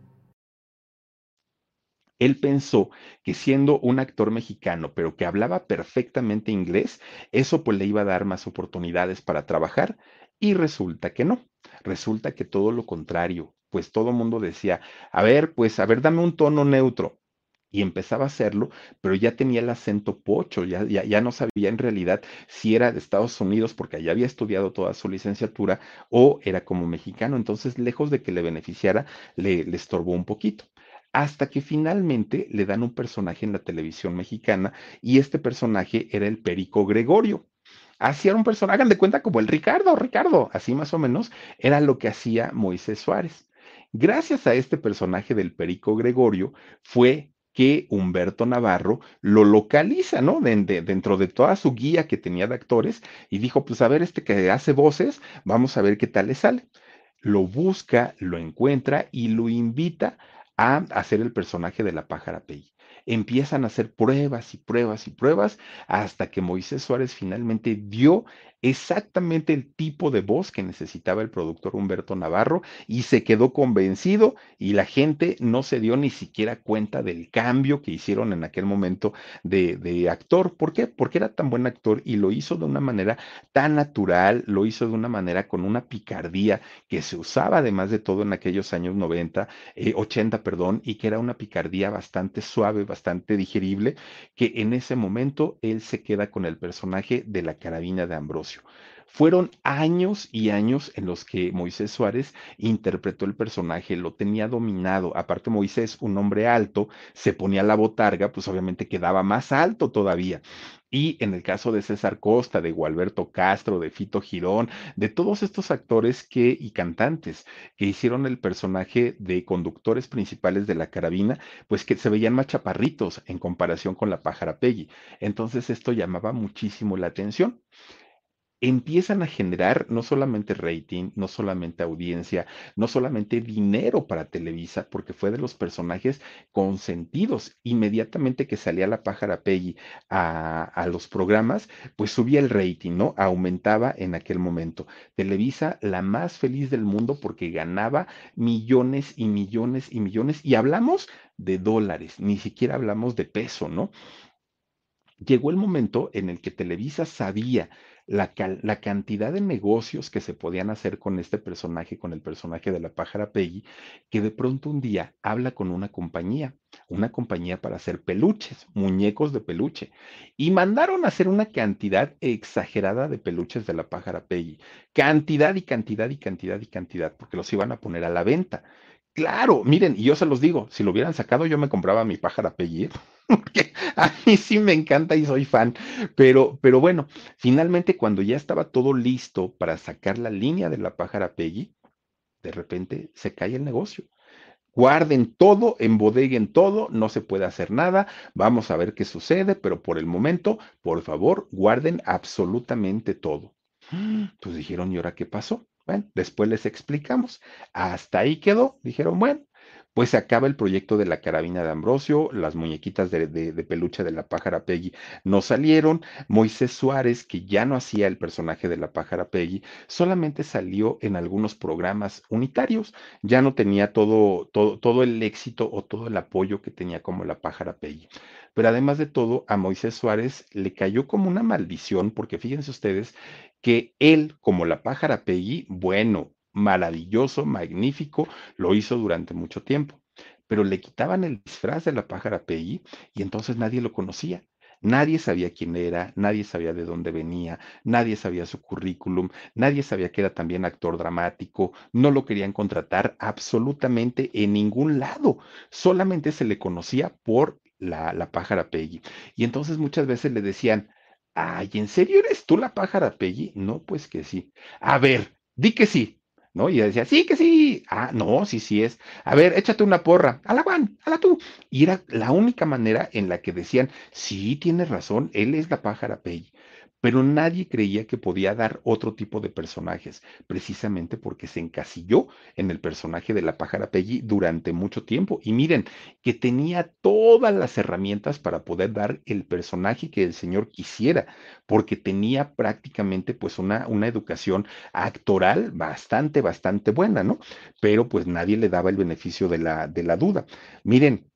[SPEAKER 1] Él pensó que siendo un actor mexicano, pero que hablaba perfectamente inglés, eso pues le iba a dar más oportunidades para trabajar y resulta que no. Resulta que todo lo contrario, pues todo mundo decía, a ver, pues a ver, dame un tono neutro. Y empezaba a hacerlo, pero ya tenía el acento pocho, ya, ya, no sabía en realidad si era de Estados Unidos porque allá había estudiado toda su licenciatura o era como mexicano. Entonces, lejos de que le beneficiara, le estorbó un poquito hasta que finalmente le dan un personaje en la televisión mexicana y este personaje era el Perico Gregorio. Así era un personaje, hagan de cuenta como el Ricardo, Ricardo, así más o menos, era lo que hacía Moisés Suárez. Gracias a este personaje del Perico Gregorio fue que Humberto Navarro lo localiza, ¿no? dentro de toda su guía que tenía de actores y dijo, pues a ver, este que hace voces, vamos a ver qué tal le sale. Lo busca, lo encuentra y lo invita a hacer el personaje de la pájara Peggy. Empiezan a hacer pruebas y pruebas y pruebas hasta que Moisés Suárez finalmente dio exactamente el tipo de voz que necesitaba el productor Humberto Navarro y se quedó convencido y la gente no se dio ni siquiera cuenta del cambio que hicieron en aquel momento de, actor. ¿Por qué? Porque era tan buen actor y lo hizo de una manera tan natural, lo hizo de una manera con una picardía que se usaba además de todo en aquellos años 90, 80, eh, perdón, y que era una picardía bastante suave, bastante digerible, que en ese momento él se queda con el personaje de la carabina de Ambrosio. Fueron años y años en los que Moisés Suárez interpretó el personaje, lo tenía dominado. Aparte, Moisés, un hombre alto, se ponía la botarga, pues obviamente quedaba más alto todavía. Y en el caso de César Costa, de Gualberto Castro, de Fito Girón, de todos estos actores que, y cantantes que hicieron el personaje de conductores principales de la carabina, pues que se veían más chaparritos en comparación con la pájara Peggy. Entonces esto llamaba muchísimo la atención empiezan a generar no solamente rating, no solamente audiencia, no solamente dinero para Televisa, porque fue de los personajes consentidos. Inmediatamente que salía la pájara Peggy a, a, los programas, pues subía el rating, ¿no? Aumentaba en aquel momento. Televisa, la más feliz del mundo porque ganaba millones y millones y millones. Y hablamos de dólares, ni siquiera hablamos de peso, ¿no? Llegó el momento en el que Televisa sabía la, cantidad de negocios que se podían hacer con este personaje, con el personaje de la pájara Peggy, que de pronto un día habla con una compañía, una compañía para hacer peluches, muñecos de peluche, y mandaron a hacer una cantidad exagerada de peluches de la pájara Peggy, cantidad y cantidad y cantidad y cantidad, porque los iban a poner a la venta. Claro, miren, y yo se los digo, si lo hubieran sacado, yo me compraba mi pájara Peggy, ¿eh? porque a mí sí me encanta y soy fan, pero, pero bueno, finalmente cuando ya estaba todo listo para sacar la línea de la pájara Peggy, de repente se cae el negocio. Guarden todo, embodeguen todo, no se puede hacer nada, vamos a ver qué sucede, pero por el momento, por favor, guarden absolutamente todo. Pues dijeron, ¿y ahora qué pasó? Después les explicamos. Hasta ahí quedó. Dijeron, bueno, pues se acaba el proyecto de la carabina de Ambrosio, las muñequitas de, peluche de la pájara Peggy no salieron, Moisés Suárez, que ya no hacía el personaje de la pájara Peggy, solamente salió en algunos programas unitarios, ya no tenía todo, todo, todo el éxito o todo el apoyo que tenía como la pájara Peggy. Pero además de todo, a Moisés Suárez le cayó como una maldición, porque fíjense ustedes que él, como la pájara Peggy, bueno, maravilloso, magnífico, lo hizo durante mucho tiempo, pero le quitaban el disfraz de la pájara Peggy y entonces nadie lo conocía. Nadie sabía quién era, nadie sabía de dónde venía, nadie sabía su currículum, nadie sabía que era también actor dramático, no lo querían contratar absolutamente en ningún lado, solamente se le conocía por la, pájara Peggy. Y entonces muchas veces le decían, ay, ¿en serio eres tú la pájara Peggy? No, pues que sí. A ver, di que sí. ¿no? Y decía, sí, que sí. Ah, no, sí, sí es. A ver, échate una porra. A la Juan, a la tú. Y era la única manera en la que decían, sí, tienes razón, él es la pájara Peggy pero nadie creía que podía dar otro tipo de personajes, precisamente porque se encasilló en el personaje de la pájara Peggy durante mucho tiempo. Y miren, que tenía todas las herramientas para poder dar el personaje que el señor quisiera, porque tenía prácticamente pues una, una educación actoral bastante, bastante buena, ¿no? Pero pues nadie le daba el beneficio de la, de la duda. Miren,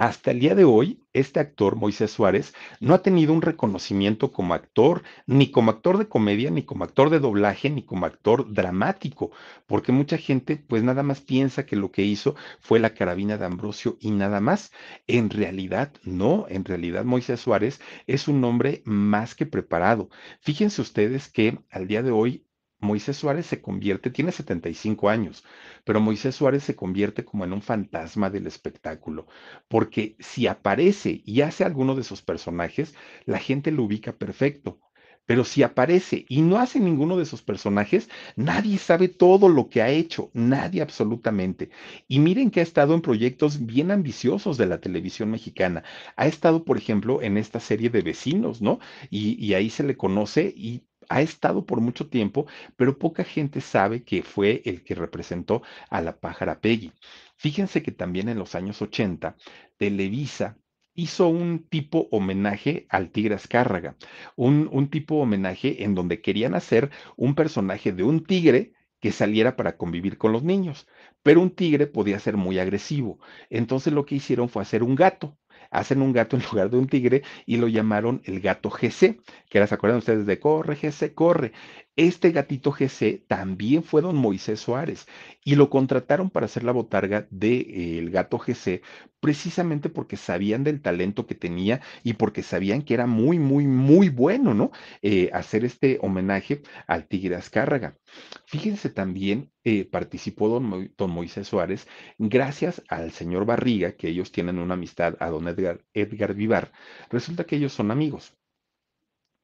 [SPEAKER 1] hasta el día de hoy, este actor, Moisés Suárez, no ha tenido un reconocimiento como actor, ni como actor de comedia, ni como actor de doblaje, ni como actor dramático, porque mucha gente pues nada más piensa que lo que hizo fue la carabina de Ambrosio y nada más. En realidad, no, en realidad Moisés Suárez es un hombre más que preparado. Fíjense ustedes que al día de hoy Moisés Suárez se convierte, tiene 75 años, pero Moisés Suárez se convierte como en un fantasma del espectáculo, porque si aparece y hace alguno de sus personajes, la gente lo ubica perfecto. Pero si aparece y no hace ninguno de sus personajes, nadie sabe todo lo que ha hecho, nadie absolutamente. Y miren que ha estado en proyectos bien ambiciosos de la televisión mexicana. Ha estado, por ejemplo, en esta serie de vecinos, ¿no? Y, y ahí se le conoce y ha estado por mucho tiempo, pero poca gente sabe que fue el que representó a la pájara Peggy. Fíjense que también en los años 80, Televisa hizo un tipo homenaje al Tigre Azcárraga, un, un tipo homenaje en donde querían hacer un personaje de un tigre que saliera para convivir con los niños, pero un tigre podía ser muy agresivo. Entonces lo que hicieron fue hacer un gato hacen un gato en lugar de un tigre y lo llamaron el gato GC, que era, ¿se acuerdan ustedes de corre, GC, corre? Este gatito GC también fue don Moisés Suárez y lo contrataron para hacer la botarga del de, eh, gato GC precisamente porque sabían del talento que tenía y porque sabían que era muy, muy, muy bueno, ¿no? Eh, hacer este homenaje al tigre Azcárraga. Fíjense también, eh, participó don, don, Moisés Suárez gracias al señor Barriga, que ellos tienen una amistad a don Edgar, Edgar Vivar. Resulta que ellos son amigos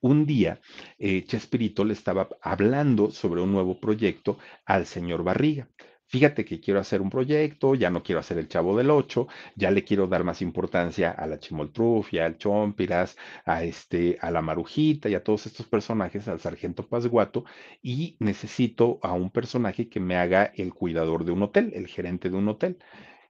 [SPEAKER 1] un día eh, Chespirito le estaba hablando sobre un nuevo proyecto al señor Barriga. Fíjate que quiero hacer un proyecto, ya no quiero hacer el Chavo del Ocho, ya le quiero dar más importancia a la Chimoltrufia, al Chompiras, a este, a la Marujita y a todos estos personajes, al Sargento Pasguato, y necesito a un personaje que me haga el cuidador de un hotel, el gerente de un hotel.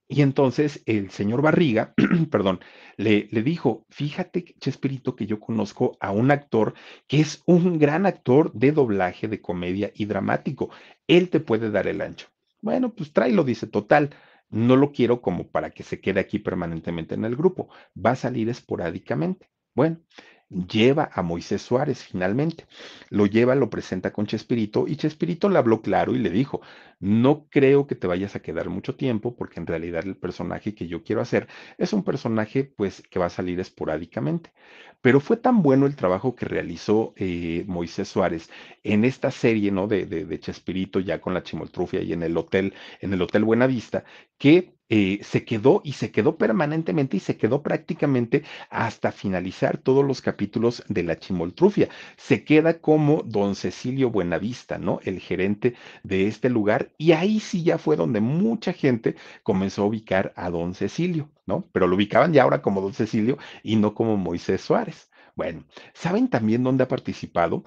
[SPEAKER 1] Y entonces el señor Barriga, perdón, le, le, dijo, fíjate, Chespirito, que yo conozco a un actor que es un gran actor de doblaje, de comedia y dramático. Él te puede dar el ancho. Bueno, pues tráelo, dice, total. No lo quiero como para que se quede aquí permanentemente en el grupo. Va a salir esporádicamente. Bueno, lleva a Moisés Suárez finalmente. Lo lleva, lo presenta con Chespirito y Chespirito le habló claro y le dijo, no creo que te vayas a quedar mucho tiempo porque en realidad el personaje que yo quiero hacer es un personaje pues que va a salir esporádicamente. Pero fue tan bueno el trabajo que realizó eh, Moisés Suárez en esta serie, ¿no? De, de, de Chespirito ya con la chimoltrufia y en el hotel, en el Hotel Buenavista, que eh, se quedó y se quedó permanentemente y se quedó prácticamente hasta finalizar todos los capítulos de la chimoltrufia. Se queda como don Cecilio Buenavista, ¿no? El gerente de este lugar y ahí sí ya fue donde mucha gente comenzó a ubicar a don Cecilio, ¿no? Pero lo ubicaban ya ahora como don Cecilio y no como Moisés Suárez. Bueno, ¿saben también dónde ha participado?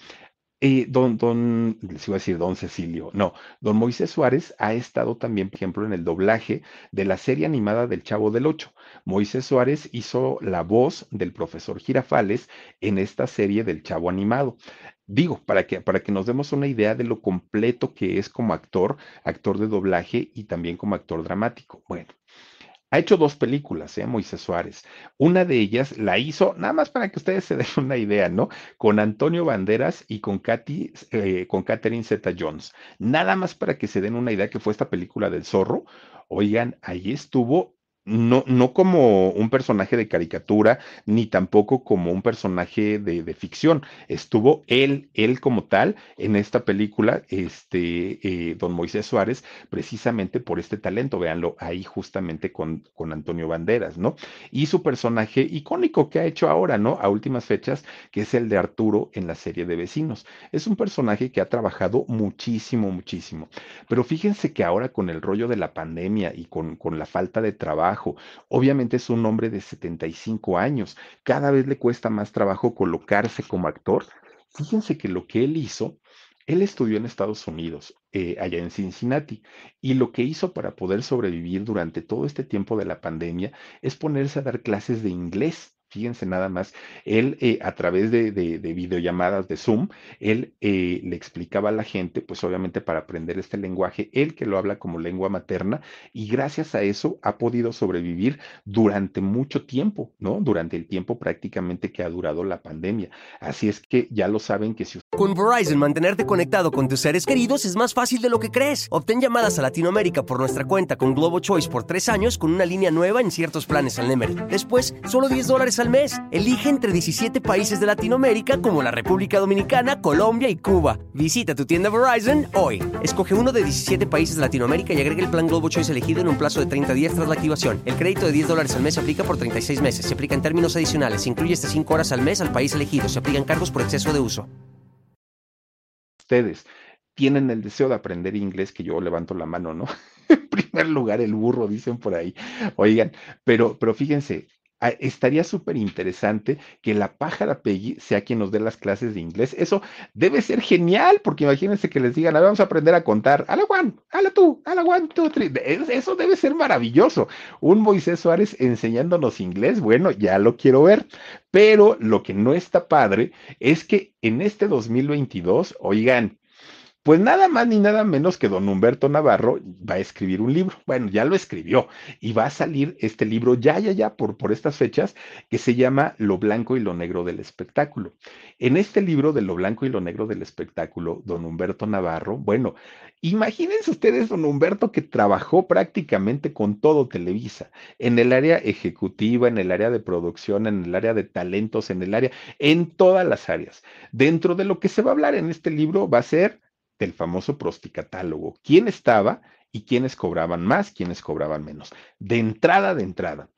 [SPEAKER 1] Don, don, les iba a decir don Cecilio, no, don Moisés Suárez ha estado también, por ejemplo, en el doblaje de la serie animada del Chavo del Ocho. Moisés Suárez hizo la voz del profesor Girafales en esta serie del Chavo animado. Digo, para que, para que nos demos una idea de lo completo que es como actor, actor de doblaje y también como actor dramático. Bueno, ha hecho dos películas, ¿eh? Moisés Suárez. Una de ellas la hizo, nada más para que ustedes se den una idea, ¿no? Con Antonio Banderas y con, Katy, eh, con Catherine Zeta Jones. Nada más para que se den una idea que fue esta película del zorro. Oigan, ahí estuvo no, no como un personaje de caricatura, ni tampoco como un personaje de, ficción. Estuvo él, él como tal, en esta película, este, eh, don Moisés Suárez, precisamente por este talento, véanlo ahí justamente con, con Antonio Banderas, ¿no? Y su personaje icónico que ha hecho ahora, ¿no? A últimas fechas, que es el de Arturo en la serie de vecinos. Es un personaje que ha trabajado muchísimo, muchísimo. Pero fíjense que ahora con el rollo de la pandemia y con, con la falta de trabajo, Obviamente es un hombre de 75 años. Cada vez le cuesta más trabajo colocarse como actor. Fíjense que lo que él hizo, él estudió en Estados Unidos, eh, allá en Cincinnati, y lo que hizo para poder sobrevivir durante todo este tiempo de la pandemia es ponerse a dar clases de inglés. Fíjense nada más, él eh, a través de, de, de, videollamadas de Zoom, él eh, le explicaba a la gente, pues obviamente para aprender este lenguaje, él que lo habla como lengua materna, y gracias a eso ha podido sobrevivir durante mucho tiempo, ¿no? Durante el tiempo prácticamente que ha durado la pandemia. Así es que ya lo saben que si...
[SPEAKER 2] Con Verizon, mantenerte conectado con tus seres queridos es más fácil de lo que crees. Obtén llamadas a Latinoamérica por nuestra cuenta con Globo Choice por tres años con una línea nueva en ciertos planes al Nemer. Después, solo 10 dólares al mes. Elige entre 17 países de Latinoamérica como la República Dominicana, Colombia y Cuba. Visita tu tienda Verizon hoy. Escoge uno de 17 países de Latinoamérica y agrega el plan Globo Choice elegido en un plazo de 30 días tras la activación. El crédito de 10 dólares al mes se aplica por 36 meses. Se aplica en términos adicionales. Se incluye hasta 5 horas al mes al país elegido. Se aplican cargos por exceso de uso.
[SPEAKER 1] Ustedes tienen el deseo de aprender inglés, que yo levanto la mano, ¿no? en primer lugar, el burro, dicen por ahí. Oigan, pero, pero fíjense, estaría súper interesante que la pájara Peggy sea quien nos dé las clases de inglés. Eso debe ser genial, porque imagínense que les digan, vamos a aprender a contar, a la one, a la tú, a la two. Eso debe ser maravilloso. Un Moisés Suárez enseñándonos inglés, bueno, ya lo quiero ver. Pero lo que no está padre es que en este 2022, oigan, pues nada más ni nada menos que don Humberto Navarro va a escribir un libro. Bueno, ya lo escribió y va a salir este libro ya, ya, ya, por, por estas fechas, que se llama Lo Blanco y lo Negro del Espectáculo. En este libro de Lo Blanco y lo Negro del Espectáculo, don Humberto Navarro, bueno, imagínense ustedes, don Humberto, que trabajó prácticamente con todo Televisa, en el área ejecutiva, en el área de producción, en el área de talentos, en el área, en todas las áreas. Dentro de lo que se va a hablar en este libro va a ser del famoso prosticatálogo. ¿Quién estaba y quiénes cobraban más, quiénes cobraban menos? De entrada, de entrada.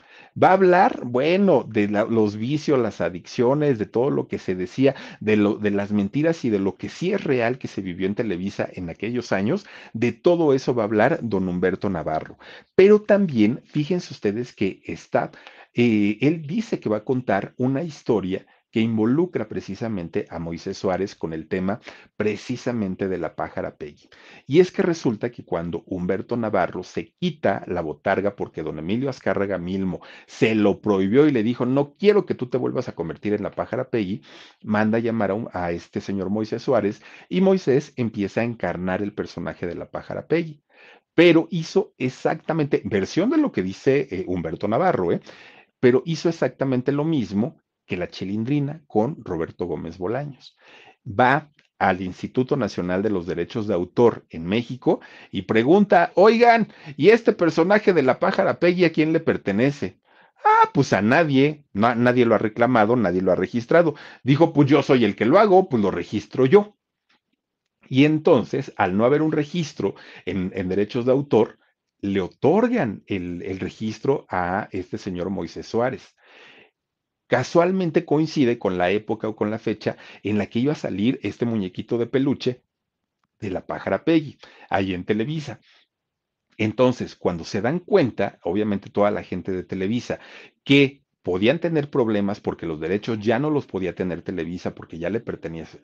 [SPEAKER 1] Va a hablar, bueno, de los vicios, las adicciones, de todo lo que se decía, de, lo, de las mentiras y de lo que sí es real que se vivió en Televisa en aquellos años. De todo eso va a hablar don Humberto Navarro. Pero también, fíjense ustedes que está, eh, él dice que va a contar una historia que involucra precisamente a Moisés Suárez con el tema precisamente de la pájara Peggy. Y es que resulta que cuando Humberto Navarro se quita la botarga porque don Emilio Azcárraga Milmo se lo prohibió y le dijo, no quiero que tú te vuelvas a convertir en la pájara Peggy, manda a llamar a, este señor Moisés Suárez y Moisés empieza a encarnar el personaje de la pájara Peggy. Pero hizo exactamente, versión de lo que dice eh, Humberto Navarro, ¿eh? pero hizo exactamente lo mismo que la chilindrina con Roberto Gómez Bolaños. Va al Instituto Nacional de los Derechos de Autor en México y pregunta, oigan, ¿y este personaje de la pájara Peggy a quién le pertenece? Ah, pues a nadie, nadie lo ha reclamado, nadie lo ha registrado. Dijo, pues yo soy el que lo hago, pues lo registro yo. Y entonces, al no haber un registro en, derechos de autor, le otorgan el, el registro a este señor Moisés Suárez casualmente coincide con la época o con la fecha en la que iba a salir este muñequito de peluche de la pájara Peggy, ahí en Televisa. Entonces, cuando se dan cuenta, obviamente toda la gente de Televisa, que podían tener problemas porque los derechos ya no los podía tener Televisa porque ya le,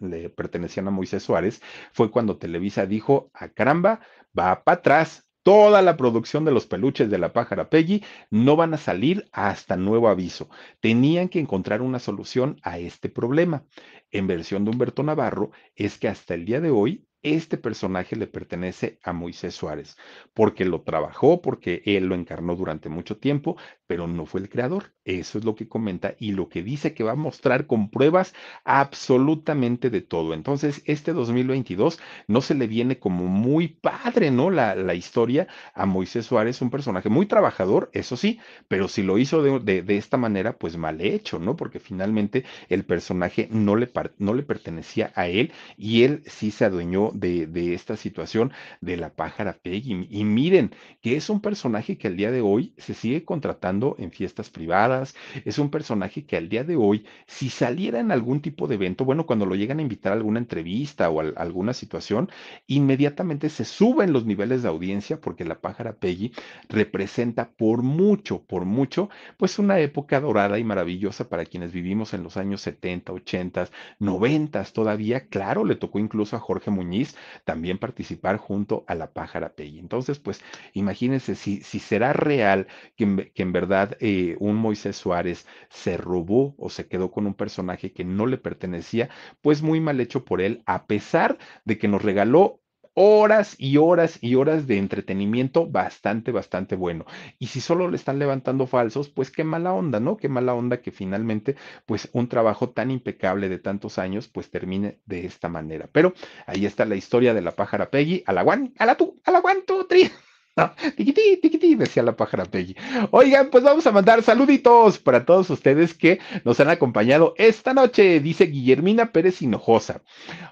[SPEAKER 1] le pertenecían a Moisés Suárez, fue cuando Televisa dijo, a caramba, va para atrás, toda la producción de los peluches de la pájara Peggy no van a salir hasta nuevo aviso. Tenían que encontrar una solución a este problema. En versión de Humberto Navarro es que hasta el día de hoy este personaje le pertenece a Moisés Suárez, porque lo trabajó, porque él lo encarnó durante mucho tiempo, pero no fue el creador. Eso es lo que comenta y lo que dice que va a mostrar con pruebas absolutamente de todo. Entonces, este 2022 no se le viene como muy padre, ¿no? La, la historia a Moisés Suárez, un personaje muy trabajador, eso sí, pero si lo hizo de, de, esta manera, pues mal hecho, ¿no? Porque finalmente el personaje no le, no le pertenecía a él y él sí se adueñó de, esta situación de la pájara Peggy. Y miren que es un personaje que al día de hoy se sigue contratando en fiestas privadas, es un personaje que al día de hoy, si saliera en algún tipo de evento, bueno, cuando lo llegan a invitar a alguna entrevista o a, alguna situación, inmediatamente se suben los niveles de audiencia porque la pájara Peggy representa por mucho, por mucho, pues una época dorada y maravillosa para quienes vivimos en los años 70, 80, 90 todavía. Claro, le tocó incluso a Jorge Muñiz también participar junto a la pájara Peggy. Entonces, pues imagínense si, si será real que, que en verdad eh, un Moisés Suárez se robó o se quedó con un personaje que no le pertenecía, pues muy mal hecho por él, a pesar de que nos regaló horas y horas y horas de entretenimiento bastante, bastante bueno. Y si solo le están levantando falsos, pues qué mala onda, ¿no? Qué mala onda que finalmente, pues un trabajo tan impecable de tantos años, pues termine de esta manera. Pero ahí está la historia de la pájara Peggy, a la guan, a la tú, a la guan, tú, tri. tiquití, tiquití, decía la pájara Peggy. Oigan, pues vamos a mandar saluditos para todos ustedes que nos han acompañado esta noche, dice Guillermina Pérez Hinojosa.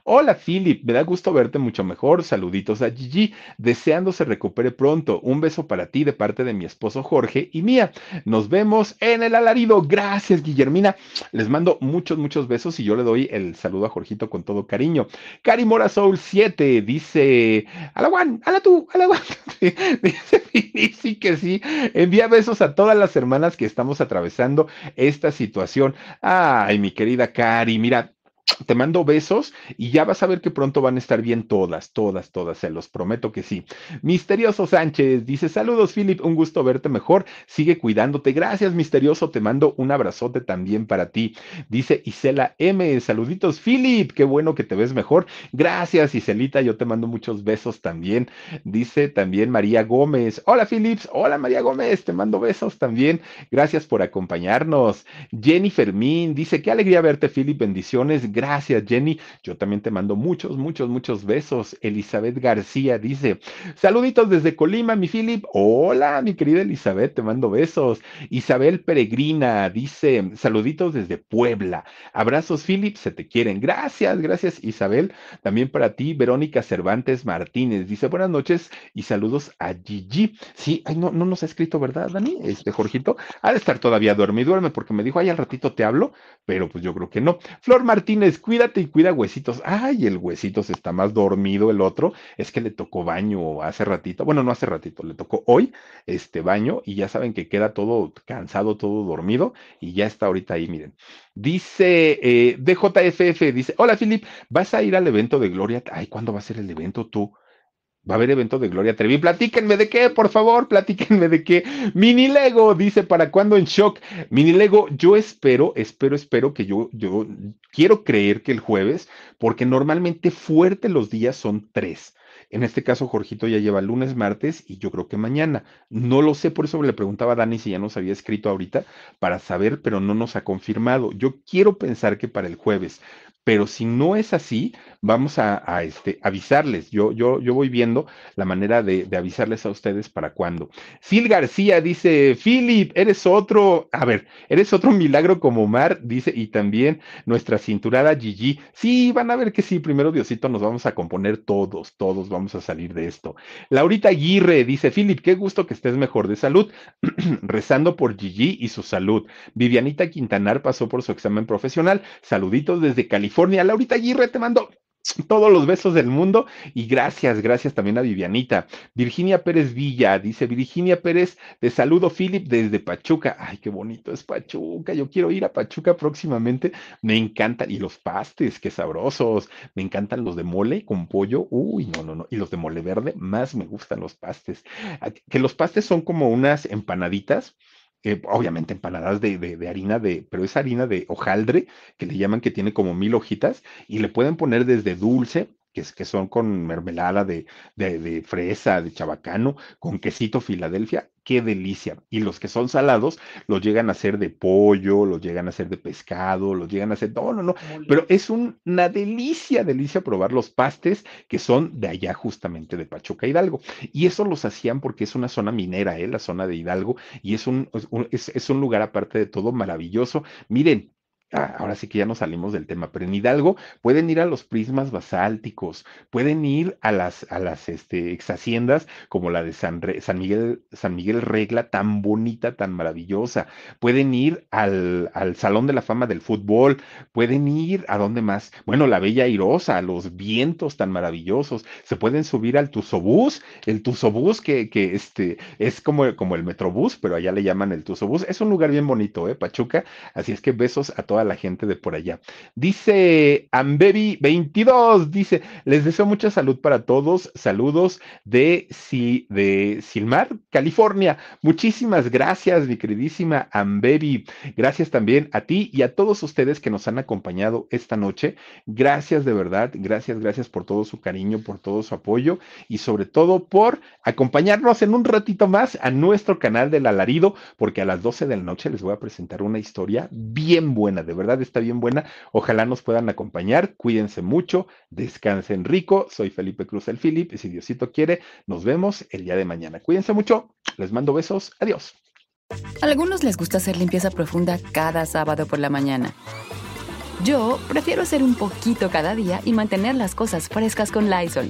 [SPEAKER 1] Hola, Philip, me da gusto verte mucho mejor. Saluditos a Gigi, deseando se recupere pronto. Un beso para ti de parte de mi esposo Jorge y mía. Nos vemos en el alarido. Gracias, Guillermina. Les mando muchos, muchos besos y yo le doy el saludo a Jorgito con todo cariño. Cari Mora Soul 7 dice, a la one, a la tú, a la one. Dice sí que sí. Envía besos a todas las hermanas que estamos atravesando esta situación. Ay, mi querida Cari, mira, te mando besos y ya vas a ver que pronto van a estar bien todas, todas, todas, se los prometo que sí. Misterioso Sánchez dice, saludos Philip, un gusto verte mejor, sigue cuidándote. Gracias Misterioso, te mando un abrazote también para ti. Dice Isela M, saluditos Philip, qué bueno que te ves mejor. Gracias Iselita, yo te mando muchos besos también. Dice también María Gómez, hola Philips, hola María Gómez, te mando besos también. Gracias por acompañarnos. Jenny Fermín dice, qué alegría verte Philip, bendiciones. Gracias, Jenny. Yo también te mando muchos, muchos, muchos besos. Elizabeth García dice: Saluditos desde Colima, mi Philip. Hola, mi querida Elizabeth, te mando besos. Isabel Peregrina dice: Saluditos desde Puebla. Abrazos, Philip, se te quieren. Gracias, gracias, Isabel. También para ti, Verónica Cervantes Martínez. Dice: Buenas noches y saludos a Gigi. Sí, ay, no, no nos ha escrito, ¿verdad, Dani? Este Jorgito. Ha de estar todavía dormido, duerme porque me dijo: Ay, al ratito te hablo, pero pues yo creo que no. Flor Martínez cuídate y cuida huesitos. Ay, el huesitos está más dormido el otro. Es que le tocó baño hace ratito. Bueno, no hace ratito, le tocó hoy este baño y ya saben que queda todo cansado, todo dormido y ya está ahorita ahí, miren. Dice eh, DJFF, dice, hola Filip, ¿vas a ir al evento de Gloria? Ay, ¿cuándo va a ser el evento tú? Va a haber evento de Gloria Trevi. Platíquenme de qué, por favor, platíquenme de qué. Mini Lego dice, ¿para cuándo en shock? Mini Lego, yo espero, espero, espero que yo, yo quiero creer que el jueves, porque normalmente fuerte los días son tres. En este caso, Jorgito ya lleva lunes, martes y yo creo que mañana. No lo sé, por eso le preguntaba a Dani si ya nos había escrito ahorita para saber, pero no nos ha confirmado. Yo quiero pensar que para el jueves, pero si no es así, vamos a, este, avisarles. Yo, yo, yo voy viendo la manera de, avisarles a ustedes para cuándo. Phil García dice, Philip, eres otro, a ver, eres otro milagro como Omar, dice, y también nuestra cinturada Gigi. Sí, van a ver que sí, primero Diosito nos vamos a componer todos, todos vamos a salir de esto. Laurita Aguirre dice, Philip, qué gusto que estés mejor de salud, rezando por Gigi y su salud. Vivianita Quintanar pasó por su examen profesional. Saluditos desde California. Laurita Aguirre, te mando todos los besos del mundo y gracias, gracias también a Vivianita. Virginia Pérez Villa dice, Virginia Pérez, te saludo Philip desde Pachuca. Ay, qué bonito es Pachuca. Yo quiero ir a Pachuca próximamente. Me encantan. Y los pastes, qué sabrosos. Me encantan los de mole con pollo. Uy, no, no, no. Y los de mole verde, más me gustan los pastes. Ah, que los pastes son como unas empanaditas obviamente empanadas de, de, harina de, pero es harina de hojaldre, que le llaman que tiene como mil hojitas, y le pueden poner desde dulce, que, es, que son con mermelada de, de, de, fresa, de chabacano, con quesito Filadelfia, qué delicia. Y los que son salados los llegan a hacer de pollo, los llegan a hacer de pescado, los llegan a hacer, no, no, no, pero es una delicia, delicia probar los pastes que son de allá justamente de Pachuca Hidalgo. Y eso los hacían porque es una zona minera, ¿eh? la zona de Hidalgo, y es un, es, es un lugar aparte de todo maravilloso. Miren, Ah, ahora sí que ya no salimos del tema, pero en Hidalgo pueden ir a los prismas basálticos, pueden ir a las, a las este, ex haciendas como la de San, San, Miguel, San Miguel Regla, tan bonita, tan maravillosa, pueden ir al, al, Salón de la Fama del Fútbol, pueden ir a dónde más, bueno, la Bella Airosa, los vientos tan maravillosos, se pueden subir al Tuzobús, el Tuzobús que, que este, es como, como el Metrobús, pero allá le llaman el Tuzobús, es un lugar bien bonito, ¿eh? Pachuca, así es que besos a toda la gente de por allá. Dice Ambebi22, dice, les deseo mucha salud para todos. Saludos de, de Silmar, California. Muchísimas gracias, mi queridísima Ambebi. Gracias también a ti y a todos ustedes que nos han acompañado esta noche. Gracias de verdad, gracias, gracias por todo su cariño, por todo su apoyo y sobre todo por acompañarnos en un ratito más a nuestro canal del alarido, porque a las 12 de la noche les voy a presentar una historia bien buena de verdad está bien buena. Ojalá nos puedan acompañar. Cuídense mucho, descansen rico. Soy Felipe Cruz el Philip y si Diosito quiere, nos vemos el día de mañana. Cuídense mucho. Les mando besos. Adiós.
[SPEAKER 3] A algunos les gusta hacer limpieza profunda cada sábado por la mañana. Yo prefiero hacer un poquito cada día y mantener las cosas frescas con Lysol.